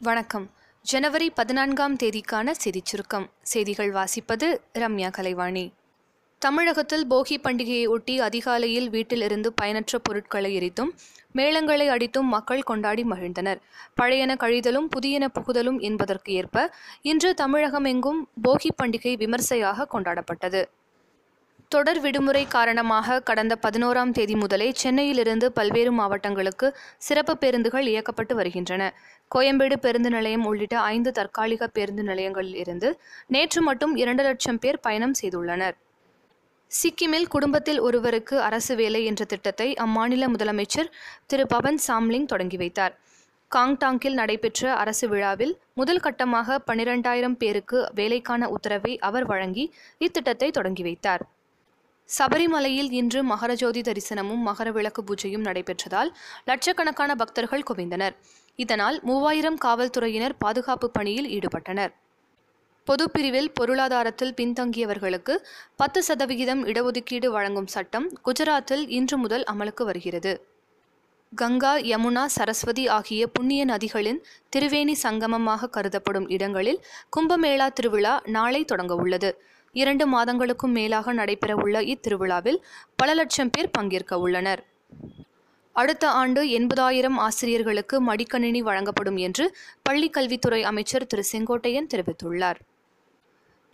வணக்கம். ஜனவரி பதினான்காம் தேதிக்கான செய்திச் சுருக்கம். செய்திகள் வாசிப்பது ரம்யா கலைவாணி. தமிழகத்தில் போகி பண்டிகையை ஒட்டி அதிகாலையில் வீட்டில் இருந்து பயனற்ற பொருட்களை எரித்தும் மேளங்களை அடித்தும் மக்கள் கொண்டாடி மகிழ்ந்தனர். பழையன கழிதலும் புதியன புகுதலும் என்பதற்கு ஏற்ப இன்று தமிழகம் எங்கும் போகி பண்டிகை விமர்சையாக கொண்டாடப்பட்டது. தொடர் விடுமுறை காரணமாக கடந்த பதினோராம் தேதி முதலே சென்னையிலிருந்து பல்வேறு மாவட்டங்களுக்கு சிறப்பு பேருந்துகள் இயக்கப்பட்டு வருகின்றன. கோயம்பேடு பேருந்து நிலையம் உள்ளிட்ட ஐந்து தற்காலிக பேருந்து நிலையங்களில் இருந்து நேற்று மட்டும் இரண்டு லட்சம் பேர் பயணம் செய்துள்ளனர். சிக்கிமில் குடும்பத்தில் ஒருவருக்கு அரசு வேலை என்ற திட்டத்தை அம்மாநில முதலமைச்சர் திரு. பவன் சாம்லிங் தொடங்கி வைத்தார். காங்டாங்கில் நடைபெற்ற அரசு விழாவில் முதல் கட்டமாக பனிரெண்டாயிரம் பேருக்கு வேலைக்கான உத்தரவை அவர் வழங்கி இத்திட்டத்தை தொடங்கி வைத்தார். சபரிமலையில் இன்று மகரஜோதி தரிசனமும் மகர விளக்கு பூஜையும் நடைபெற்றதால் லட்சக்கணக்கான பக்தர்கள் குவிந்தனர். இதனால் மூவாயிரம் காவல்துறையினர் பாதுகாப்பு பணியில் ஈடுபட்டனர். பொதுப்பிரிவில் பொருளாதாரத்தில் பின்தங்கியவர்களுக்கு பத்து சதவிகிதம் இடஒதுக்கீடு வழங்கும் சட்டம் குஜராத்தில் இன்று முதல் அமலுக்கு வருகிறது. கங்கா யமுனா சரஸ்வதி ஆகிய புண்ணிய நதிகளின் திரிவேணி சங்கமமாக கருதப்படும் இடங்களில் கும்பமேளா திருவிழா நாளை தொடங்க உள்ளது இரண்டு மாதங்களுக்கும் மேலாக நடைபெறவுள்ள இத்திருவிழாவில் பல லட்சம் பேர் பங்கேற்க உள்ளனர். அடுத்த ஆண்டு எண்பதாயிரம் ஆசிரியர்களுக்கு மடிக்கணினி வழங்கப்படும் என்று பள்ளிக் கல்வித்துறை அமைச்சர் திரு. செங்கோட்டையன் தெரிவித்துள்ளார்.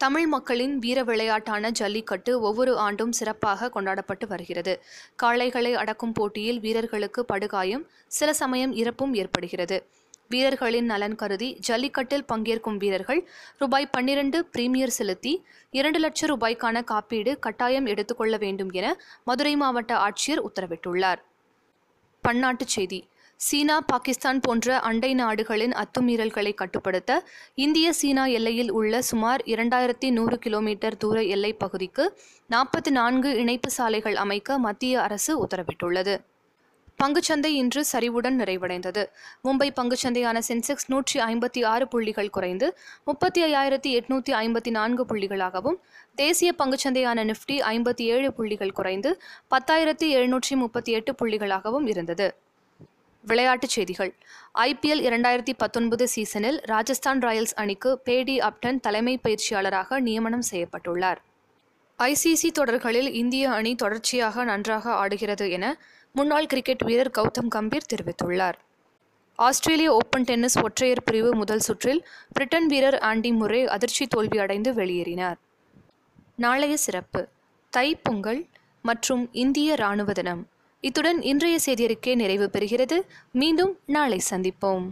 தமிழ் மக்களின் வீர விளையாட்டான ஜல்லிக்கட்டு ஒவ்வொரு ஆண்டும் சிறப்பாக கொண்டாடப்பட்டு வருகிறது. காளைகளை அடக்கும் போட்டியில் வீரர்களுக்கு படுகாயம் சில சமயம் இறப்பும் ஏற்படுகிறது. வீரர்களின் நலன் கருதி ஜல்லிக்கட்டில் பங்கேற்கும் வீரர்கள் ரூபாய் பன்னிரண்டு பிரீமியர் செலுத்தி இரண்டு லட்சம் ரூபாய்க்கான காப்பீடு கட்டாயம் எடுத்துக்கொள்ள வேண்டும் என மதுரை மாவட்ட ஆட்சியர் உத்தரவிட்டுள்ளார். பன்னாட்டுச் செய்தி. சீனா பாகிஸ்தான் போன்ற அண்டை நாடுகளின் அத்துமீறல்களை கட்டுப்படுத்த இந்திய சீனா எல்லையில் உள்ள சுமார் இரண்டாயிரத்தி நூறு கிலோமீட்டர் தூர எல்லைப் பகுதிக்கு நாற்பத்தி நான்கு இணைப்பு சாலைகள் அமைக்க மத்திய அரசு உத்தரவிட்டுள்ளது. பங்குச்சந்தை இன்று சரிவுடன் நிறைவடைந்தது. மும்பை பங்குச்சந்தையான சென்செக்ஸ் நூற்றி ஐம்பத்தி ஆறு புள்ளிகள் குறைந்து முப்பத்தி ஐயாயிரத்தி எட்நூத்தி ஐம்பத்தி நான்கு புள்ளிகளாகவும் தேசிய பங்குச்சந்தையான நிஃப்டி ஐம்பத்தி ஏழு புள்ளிகள் குறைந்து பத்தாயிரத்தி எழுநூற்றி முப்பத்தி எட்டு புள்ளிகளாகவும் இருந்தது. விளையாட்டுச் செய்திகள். ஐபிஎல் இரண்டாயிரத்தி பத்தொன்பது சீசனில் ராஜஸ்தான் ராயல்ஸ் அணிக்கு பேடி அப்டன் தலைமை பயிற்சியாளராக நியமனம் செய்யப்பட்டுள்ளார். ஐசிசி தொடர்களில் இந்திய அணி தொடர்ச்சியாக நன்றாக ஆடுகிறது என முன்னாள் கிரிக்கெட் வீரர் கௌதம் கம்பீர் தெரிவித்துள்ளார். ஆஸ்திரேலிய ஓபன் டென்னிஸ் ஒற்றையர் பிரிவு முதல் சுற்றில் பிரிட்டன் வீரர் ஆண்டி முரே அதிர்ச்சி தோல்வி அடைந்து வெளியேறினார். நாளைய சிறப்பு. தை பொங்கல் மற்றும் இந்திய இராணுவ தினம். இத்துடன் இன்றைய செய்தியறிக்கை நிறைவு பெறுகிறது. மீண்டும் நாளை சந்திப்போம்.